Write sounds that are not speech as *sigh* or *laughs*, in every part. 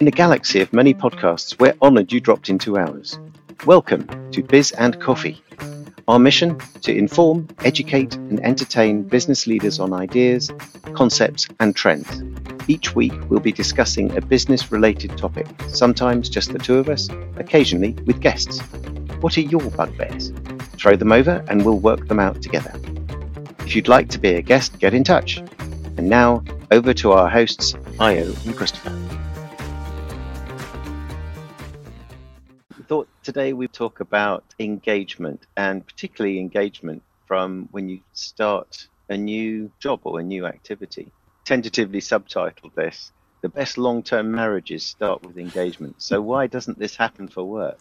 In a galaxy of many podcasts, we're honoured you dropped into ours. Welcome to Biz and Coffee. Our mission to inform, educate, and entertain business leaders on ideas, concepts, and trends. Each week, we'll be discussing a business related topic, sometimes just the two of us, occasionally with guests. What are your bugbears? Throw them over and we'll work them out together. If you'd like to be a guest, get in touch. And now, over to our hosts, Io and Christopher. Thought today we'd talk about engagement and particularly engagement from when you start a new job or a new activity. Tentatively subtitled this The Best Long Term Marriages Start with Engagement. So, why doesn't this happen for work?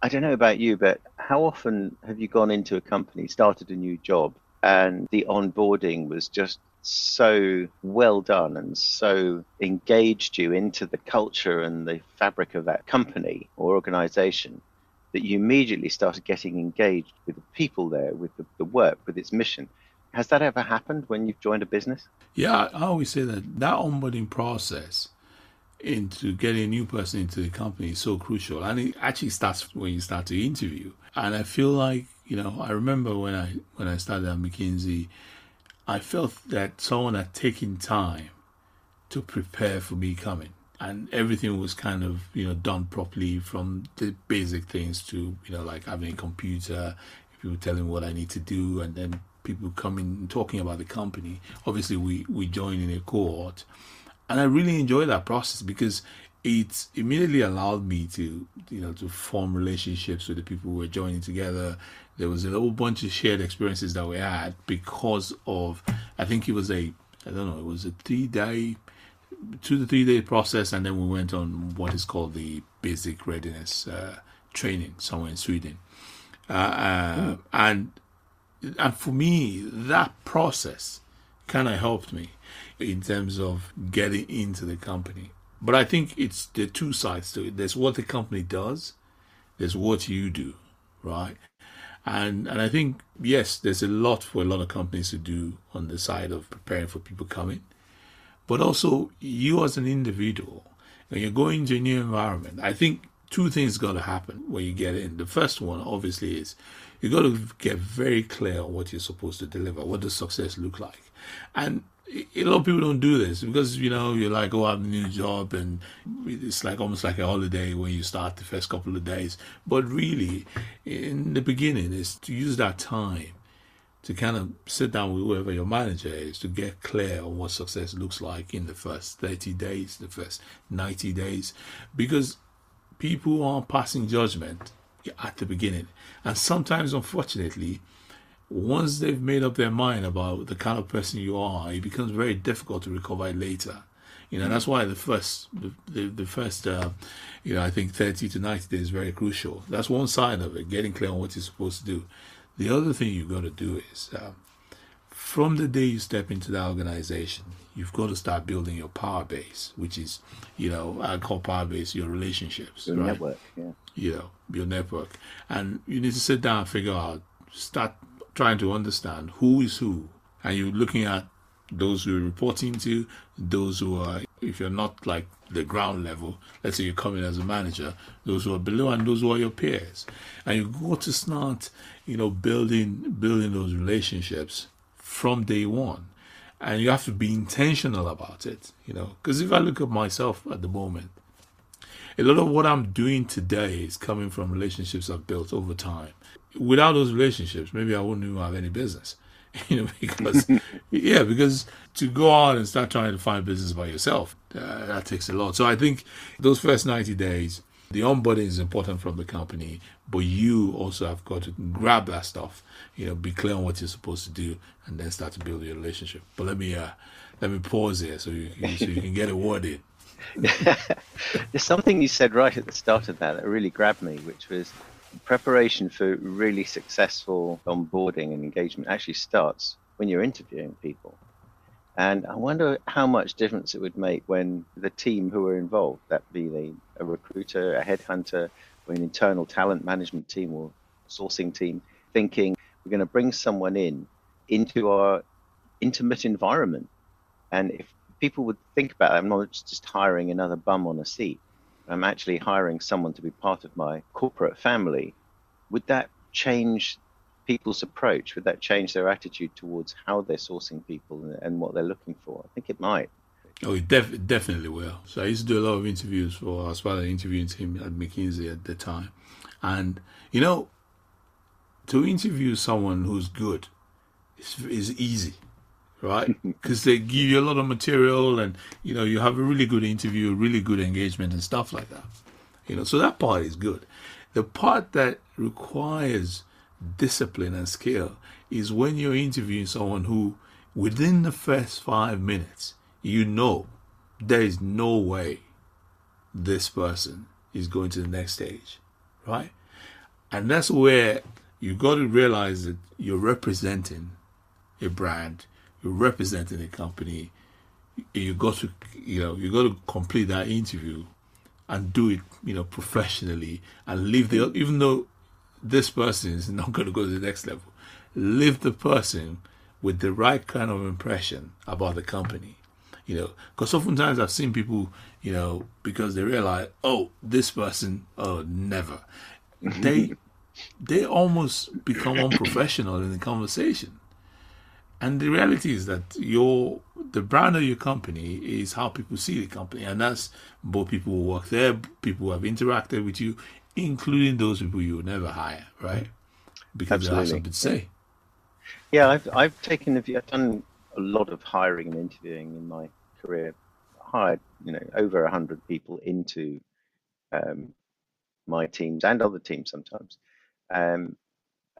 I don't know about you, but how often have you gone into a company, started a new job, and the onboarding was just so well done and so engaged you into the culture and the fabric of that company or organization that you immediately started getting engaged with the people there, with the, the work, with its mission. Has that ever happened when you've joined a business? Yeah, I always say that that onboarding process into getting a new person into the company is so crucial. And it actually starts when you start to interview. And I feel like, you know, I remember when I when I started at McKinsey, I felt that someone had taken time to prepare for me coming. And everything was kind of, you know, done properly from the basic things to, you know, like having a computer, people telling what I need to do, and then people coming talking about the company. Obviously, we, we join in a cohort. And I really enjoy that process because it immediately allowed me to, you know, to form relationships with the people who were joining together, there was a whole bunch of shared experiences that we had because of I think it was a I don't know it was a three day two to three day process and then we went on what is called the basic readiness uh, training somewhere in Sweden. Uh, uh, and and for me that process kind of helped me in terms of getting into the company. But I think it's the two sides to it. There's what the company does there's what you do right and and I think yes, there's a lot for a lot of companies to do on the side of preparing for people coming, but also you as an individual when you're going to a new environment. I think two things got to happen when you get in. The first one, obviously, is you got to get very clear on what you're supposed to deliver. What does success look like? And a lot of people don't do this because you know you're like, oh, I have a new job, and it's like almost like a holiday when you start the first couple of days. But really, in the beginning, is to use that time to kind of sit down with whoever your manager is to get clear on what success looks like in the first 30 days, the first 90 days, because people are passing judgment at the beginning, and sometimes, unfortunately once they've made up their mind about the kind of person you are, it becomes very difficult to recover later. You know, that's why the first, the, the, the first, uh, you know, I think 30 to 90 days is very crucial. That's one side of it, getting clear on what you're supposed to do. The other thing you've got to do is, uh, from the day you step into the organization, you've got to start building your power base, which is, you know, I call power base your relationships, your right? network, yeah. You know, your network, and you need to sit down and figure out, start trying to understand who is who, and you're looking at those who you're reporting to, those who are, if you're not like the ground level, let's say you come in as a manager, those who are below and those who are your peers. And you go to start, you know, building building those relationships from day one. And you have to be intentional about it, you know. Because if I look at myself at the moment, a lot of what I'm doing today is coming from relationships I've built over time without those relationships, maybe I wouldn't even have any business. *laughs* You know, because *laughs* yeah, because to go out and start trying to find business by yourself, uh, that takes a lot. So I think those first ninety days, the onboarding is important from the company, but you also have got to grab that stuff. You know, be clear on what you're supposed to do, and then start to build your relationship. But let me uh, let me pause here so you, so you can get a word in. *laughs* There's something you said right at the start of that that really grabbed me, which was preparation for really successful onboarding and engagement actually starts when you're interviewing people. And I wonder how much difference it would make when the team who are involved, that be the, a recruiter, a headhunter, or an internal talent management team or sourcing team, thinking we're going to bring someone in into our intimate environment. And if people would think about it, I'm not just hiring another bum on a seat. I'm actually hiring someone to be part of my corporate family. Would that change people's approach? Would that change their attitude towards how they're sourcing people and, and what they're looking for? I think it might. Oh, it def- definitely will. So I used to do a lot of interviews for, I was part of interviewing team at McKinsey at the time. And, you know, to interview someone who's good is, is easy, right? *laughs* Because they give you a lot of material and, you know, you have a really good interview, really good engagement and stuff like that. You know, so that part is good. The part that requires discipline and skill is when you're interviewing someone who, within the first five minutes, you know there is no way this person is going to the next stage, right? And that's where you got to realize that you're representing a brand, representing a company. You got to, you know, you got to complete that interview and do it, you know, professionally and leave the, even though this person is not going to go to the next level, leave the person with the right kind of impression about the company. You know, because oftentimes I've seen people, you know, because they realize, oh, this person, oh, never. They *laughs* they almost become unprofessional in the conversation. And the reality is that your the brand of your company is how people see the company, and that's both people who work there, people who have interacted with you, including those people you would never hire, right? Because Absolutely. they have something to say. Yeah, I've I've taken a I've done a lot of hiring and interviewing in my career. Hired you know over a hundred people into um, my teams and other teams sometimes, um,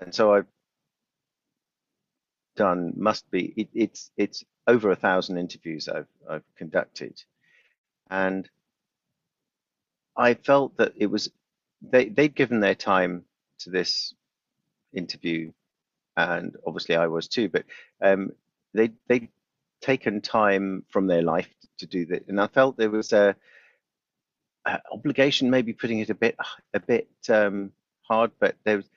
and so I've done must be it, it's it's over a thousand interviews I've I've conducted, and I felt that it was they they'd given their time to this interview, and obviously I was too. But um, they they'd taken time from their life to do that, and I felt there was a, a obligation, maybe putting it a bit a bit um, hard, but there was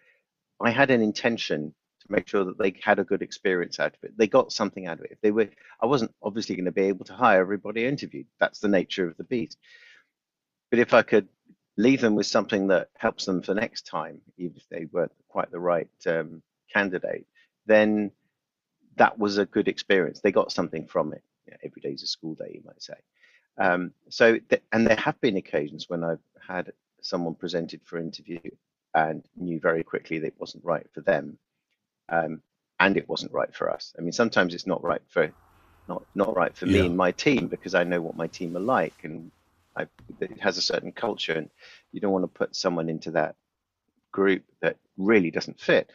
I had an intention make sure that they had a good experience out of it. They got something out of it. If they were, I wasn't obviously going to be able to hire everybody interviewed. That's the nature of the beast. But if I could leave them with something that helps them for next time, even if they weren't quite the right um, candidate, then that was a good experience. They got something from it. You know, every day is a school day, you might say. Um, so, th- and there have been occasions when I've had someone presented for interview and knew very quickly that it wasn't right for them, um, and it wasn't right for us. I mean, sometimes it's not right for not not right for yeah. me and my team because I know what my team are like, and I, it has a certain culture, and you don't want to put someone into that group that really doesn't fit.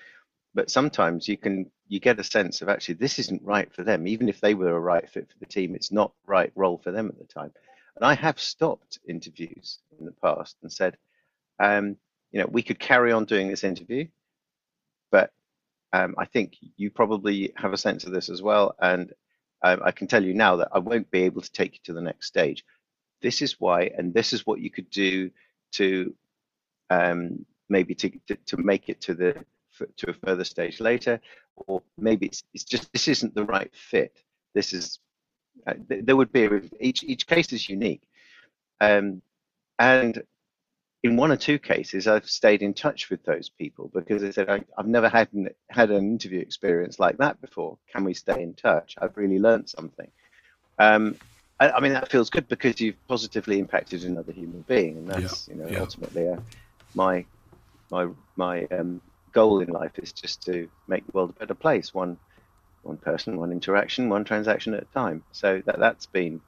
But sometimes you can you get a sense of actually this isn't right for them, even if they were a right fit for the team. It's not right role for them at the time. And I have stopped interviews in the past and said, um, you know, we could carry on doing this interview, but um, I think you probably have a sense of this as well. And um, I can tell you now that I won't be able to take you to the next stage this is why, and this is what you could do to um, maybe to, to, to make it to the to a further stage later, or maybe it's, it's just this isn't the right fit. This is uh, there would be each each case is unique, um, and in one or two cases, I've stayed in touch with those people because I said I, have never had an, had an interview experience like that before. Can we stay in touch? I've really learned something. Um, I, I, mean, that feels good because you've positively impacted another human being, and that's yeah. you know yeah. ultimately uh, my my my um, goal in life is just to make the world a better place, one one person, one interaction, one transaction at a time. So that that's been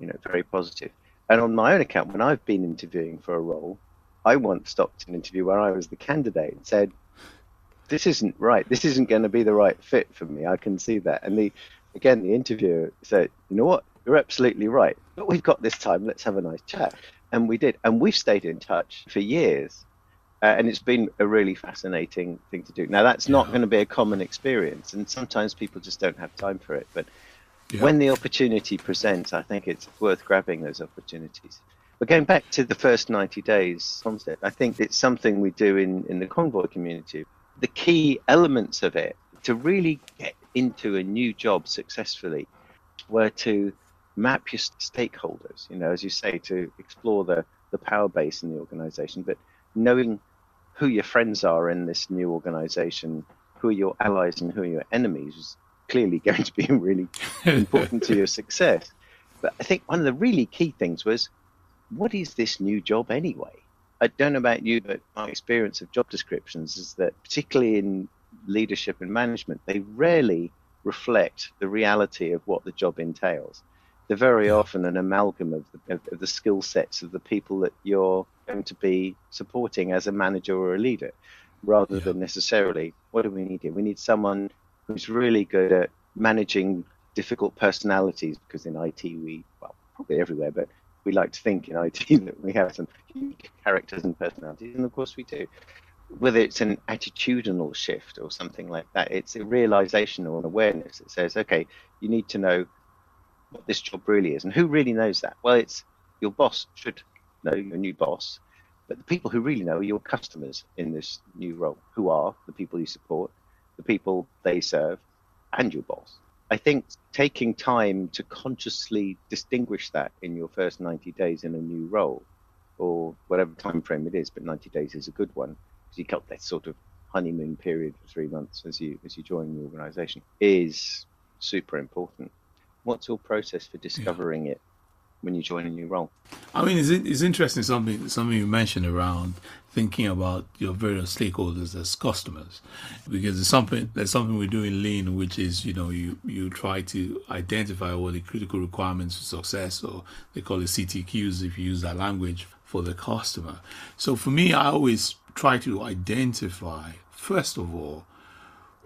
you know very positive. And on my own account, when I've been interviewing for a role, I once stopped an interview where I was the candidate and said, "This isn't right. This isn't going to be the right fit for me. I can see that." And the again, the interviewer said, "You know what? You're absolutely right. But we've got this time. Let's have a nice chat. And we did. And we've stayed in touch for years. Uh, and it's been a really fascinating thing to do. Now, that's not going to be a common experience. And sometimes people just don't have time for it. But yeah. when the opportunity presents, I think it's worth grabbing those opportunities. But going back to the first 90 days concept, I think it's something we do in, in the Convoy community. The key elements of it to really get into a new job successfully were to map your stakeholders, you know, as you say, to explore the, the power base in the organization, but knowing who your friends are in this new organization, who are your allies and who are your enemies clearly *laughs* going to be really *laughs* important to your success. But I think one of the really key things was what is this new job anyway? I don't know about you, but my experience of job descriptions is that, particularly in leadership and management, they rarely reflect the reality of what the job entails. They're very often an amalgam of the, of, of the skill sets of the people that you're going to be supporting as a manager or a leader, rather yeah. than necessarily what do we need here? We need someone who's really good at managing difficult personalities because in IT we well probably everywhere, but we like to think in IT *laughs* that we have some unique characters and personalities, and of course we do. Whether it's an attitudinal shift or something like that, it's a realization or an awareness that says, okay, you need to know what this job really is. And who really knows that? Well, it's your boss should know, your new boss, but the people who really know are your customers in this new role, who are the people you support, the people they serve, and your boss. I think taking time to consciously distinguish that in your first 90 days in a new role, or whatever time frame it is, but 90 days is a good one because you got that sort of honeymoon period for three months as you as you join the organization is super important. What's your process for discovering yeah. it when you join a new role? I mean, it's, it's interesting something something you mentioned around thinking about your various stakeholders as customers. Because it's something there's something we do in lean which is you know you you try to identify what the critical requirements for success or they call it ctqs if you use that language for the customer. So for me i always try to identify first of all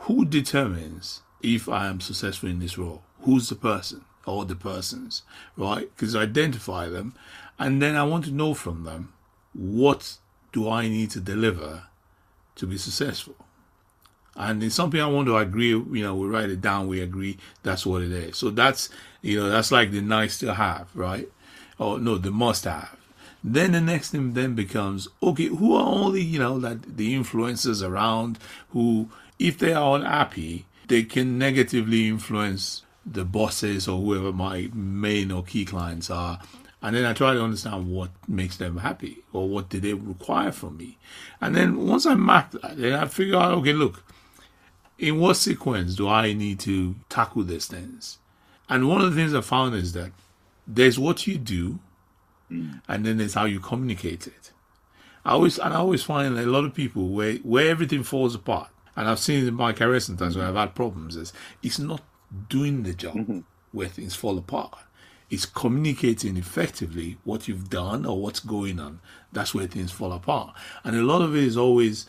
who determines if i am successful in this role? Who's the person? Or the persons right? Because identify them and then i want to know from them what do I need to deliver to be successful? And it's something I want to agree, you know, we write it down, we agree that's what it is. So that's, you know, that's like the nice to have, right? Or no, the must have. Then the next thing then becomes, okay, who are all the, you know, that the influencers around who, if they are unhappy, they can negatively influence the bosses or whoever my main or key clients are and then I try to understand what makes them happy or what do they require from me. And then once I map that, then I figure out, okay, look, in what sequence do I need to tackle these things? And one of the things I found is that there's what you do, mm. and then there's how you communicate it. I always and I always find that a lot of people where where everything falls apart, and I've seen it in my career sometimes where I've had problems, is it's not doing the job mm-hmm. where things fall apart is communicating effectively what you've done or what's going on. That's where things fall apart. And a lot of it is always,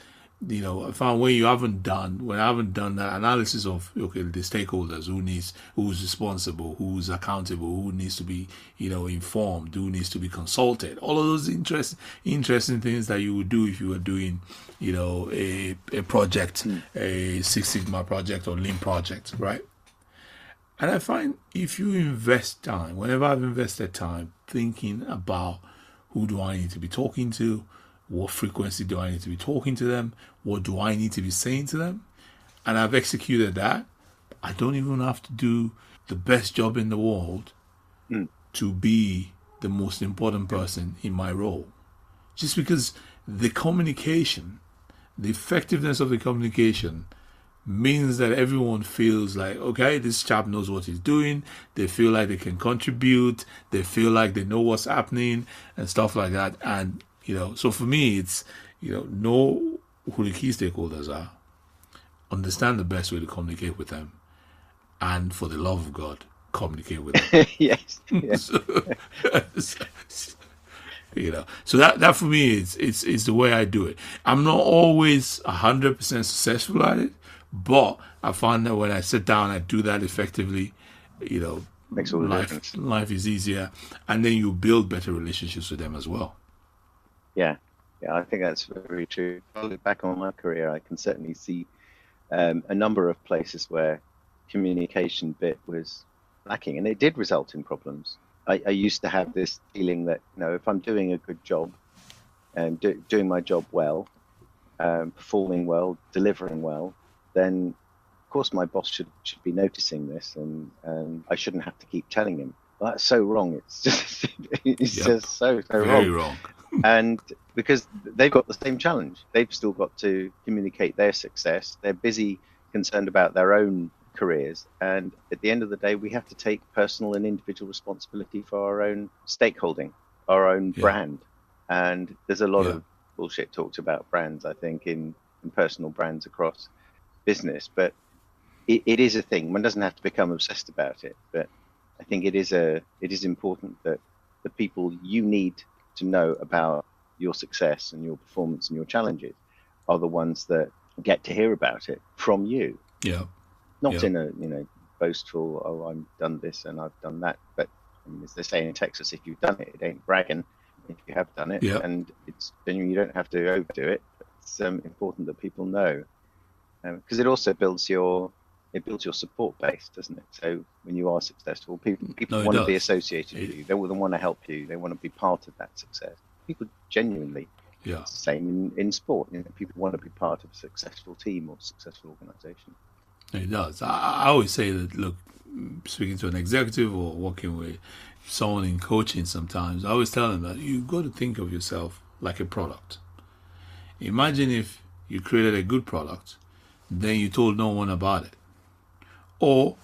you know, I found when you haven't done, when I haven't done that analysis of, okay, the stakeholders, who needs, who's responsible, who's accountable, who needs to be, you know, informed, who needs to be consulted. All of those interest, interesting things that you would do if you were doing, you know, a, a project, mm. a Six Sigma project or Lean project, right? And I find if you invest time, whenever I've invested time thinking about who do I need to be talking to, what frequency do I need to be talking to them, what do I need to be saying to them, and I've executed that, I don't even have to do the best job in the world mm. to be the most important person in my role. Just because the communication, the effectiveness of the communication means that everyone feels like, okay, this chap knows what he's doing. They feel like they can contribute. They feel like they know what's happening and stuff like that. And, you know, so for me, it's, you know, know who the key stakeholders are, understand the best way to communicate with them, and for the love of God, communicate with them. *laughs* yes. yes. *laughs* so, you know so that that for me is it's it's the way i do it i'm not always 100% successful at it but I find that when I sit down, I do that effectively. You know, makes life difference. life is easier, and then you build better relationships with them as well. Yeah, yeah, I think that's very true. Back on my career, I can certainly see um, a number of places where communication bit was lacking, and it did result in problems. I, I used to have this feeling that you know if I'm doing a good job and do, doing my job well, um, performing well, delivering well, then of course my boss should should be noticing this, and and I shouldn't have to keep telling him. well, that's so wrong. It's *laughs* just it's Yep. just so so Very wrong. wrong. *laughs* *laughs* and because they've got the same challenge, they've still got to communicate their success. They're busy, concerned about their own careers, and at the end of the day, we have to take personal and individual responsibility for our own stakeholding, our own Yeah. brand. And there's a lot Yeah. of bullshit talked about brands, I think, in, in personal brands across business, but it, it is a thing. One doesn't have to become obsessed about it, but I think it is a it is important that the people you need to know about your success and your performance and your challenges are the ones that get to hear about it from you, Yeah. not Yeah. in a you know boastful oh I've done this and I've done that, but I mean, as they say in Texas, if you've done it, it ain't bragging. If you have done it, Yeah. and it's then you don't have to overdo it. It's um, important that people know Um, because it also builds your it builds your support base, doesn't it? So when you are successful, people mm, people No, want to be associated It- with you. They want to help you. They want to be part of that success. People genuinely, Yeah. it's the same in, in sport. You know, people want to be part of a successful team or successful organisation. It does. I, I always say that, look, speaking to an executive or working with someone in coaching sometimes, I always tell them that you've got to think of yourself like a product. Imagine if you created a good product, then you told no one about it. Or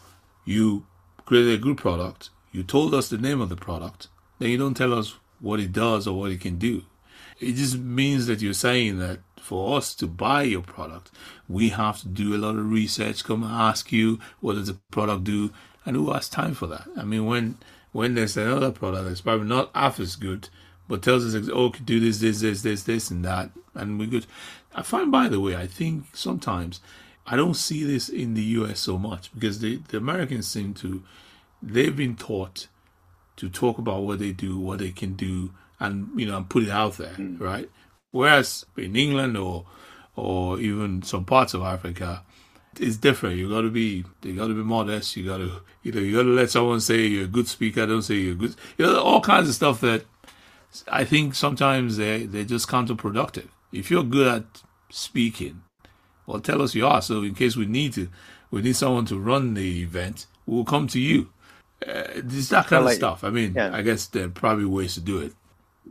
you created a good product, you told us the name of the product, then you don't tell us what it does or what it can do. It just means that you're saying that for us to buy your product, we have to do a lot of research, come and ask you what does the product do, and who has time for that? I mean, when when there's another product that's probably not half as good, but tells us, oh, do this, this, this, this, this, and that, and we're good. I find, by the way, I think sometimes I don't see this in the U.S. so much because the the Americans seem to they've been taught to talk about what they do, what they can do, and you know, and put it out there, hmm. right? Whereas in England or or even some parts of Africa, it's different. You got to be, you got to be modest. You got to, you know, you got to let someone say you're a good speaker. Don't say you're good. You know, all kinds of stuff that I think sometimes they they're just counterproductive. If you're good at speaking, well, tell us you are. So in case we need to, we need someone to run the event, we'll come to you. Uh, it's that kind Well, of stuff. I mean, yeah. I guess there are probably ways to do it.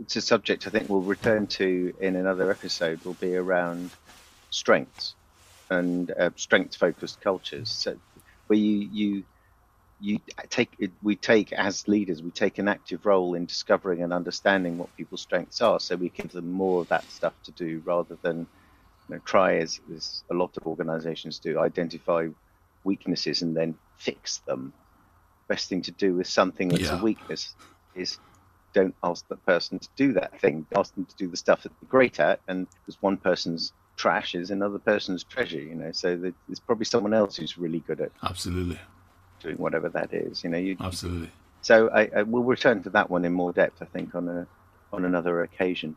It's a subject I think we'll return to in another episode. Will be around strengths and uh, strength-focused cultures. So where you you you take we take as leaders we take an active role in discovering and understanding what people's strengths are, so we give them more of that stuff to do rather than know, try as, as a lot of organisations do identify weaknesses and then fix them. Best thing to do with something that's Yeah. a weakness is don't ask the person to do that thing. Ask them to do the stuff that they're great at, and because one person's trash is another person's treasure, you know. So there's probably someone else who's really good at Absolutely, doing whatever that is, you know. You, absolutely. so I, I will return to that one in more depth, I think, on a on another occasion.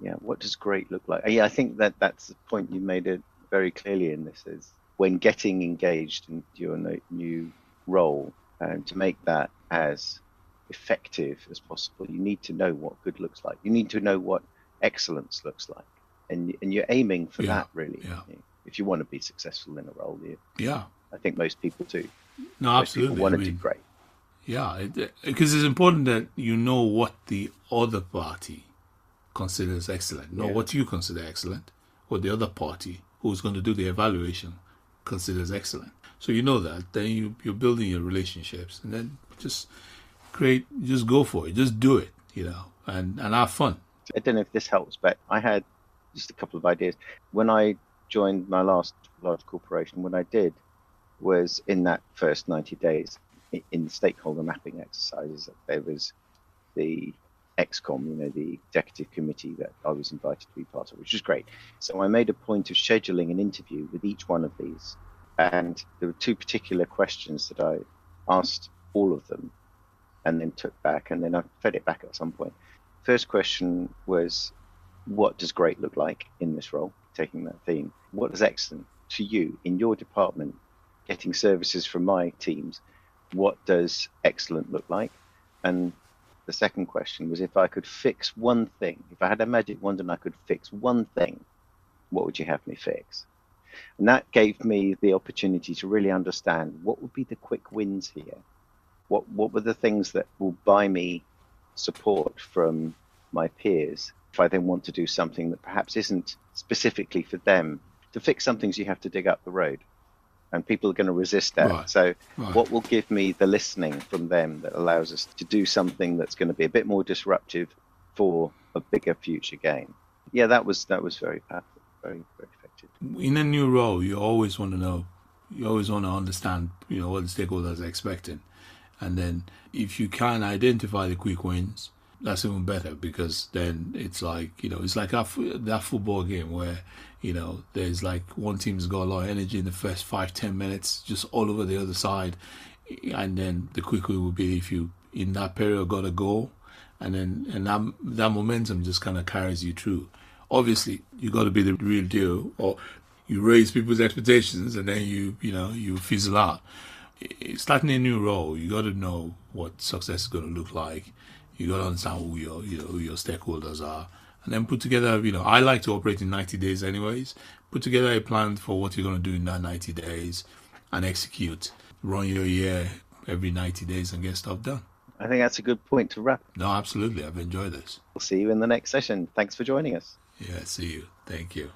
Yeah, what does great look like? Yeah, I think that that's the point you made it very clearly in this is when getting engaged in your new role and to make that as effective as possible, you need to know what good looks like. You need to know what excellence looks like, and and you're aiming for Yeah, that really. yeah. If you want to be successful in a role, you, Yeah, I think most people do. no, Most absolutely. want I to do great. Yeah, because it's important that you know what the other party considers excellent, not Yeah. what you consider excellent, what the other party who's going to do the evaluation considers excellent. So you know that, then you, you're building your relationships, and then just create, just go for it, just do it, you know, and, and have fun. I don't know if this helps, but I had just a couple of ideas. When I joined my last large corporation, what I did was in that first 90 days i- in stakeholder mapping exercises, there was the XCOM, you know, the executive committee that I was invited to be part of, which was great. So I made a point of scheduling an interview with each one of these. And there were two particular questions that I asked all of them and then took back, and then I fed it back at some point. First question was, what does great look like in this role? Taking that theme, what does excellent to you in your department, getting services from my teams? What does excellent look like? And the second question was, if I could fix one thing, if I had a magic wand and I could fix one thing, what would you have me fix? And that gave me the opportunity to really understand what would be the quick wins here What what were the things that will buy me support from my peers if I then want to do something that perhaps isn't specifically for them? To fix some things, you have to dig up the road, and people are going to resist that. Right. So, Right. what will give me the listening from them that allows us to do something that's going to be a bit more disruptive for a bigger future gain? Yeah, that was that was very powerful, very very effective. in a new role, you always want to know, you always want to understand, you know, what the stakeholders are expecting. And then if you can identify the quick wins, that's even better because then it's like, you know, it's like that, that football game where, you know, there's like one team's got a lot of energy in the first five, ten minutes, just all over the other side. And then the quick win will be if you, in that period, got a goal and then and that that momentum just kind of carries you through. Obviously, you got to be the real deal, or you raise people's expectations, and then you you know you fizzle out. Starting a new role, you got to know what success is going to look like. You got to understand who your you know who your stakeholders are, and then put together. You know, I like to operate in ninety days, anyways. Put together a plan for what you're going to do in that ninety days, and execute. Run your year every ninety days and get stuff done. I think that's a good point to wrap. No, absolutely. I've enjoyed this. We'll see you in the next session. Thanks for joining us. Yeah, see you. Thank you.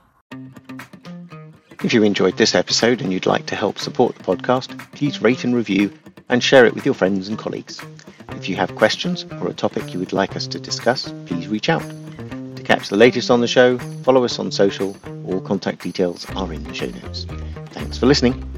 If you enjoyed this episode and you'd like to help support the podcast, please rate and review and share it with your friends and colleagues. If you have questions or a topic you would like us to discuss, please reach out. To catch the latest on the show, follow us on social. All contact details are in the show notes. Thanks for listening.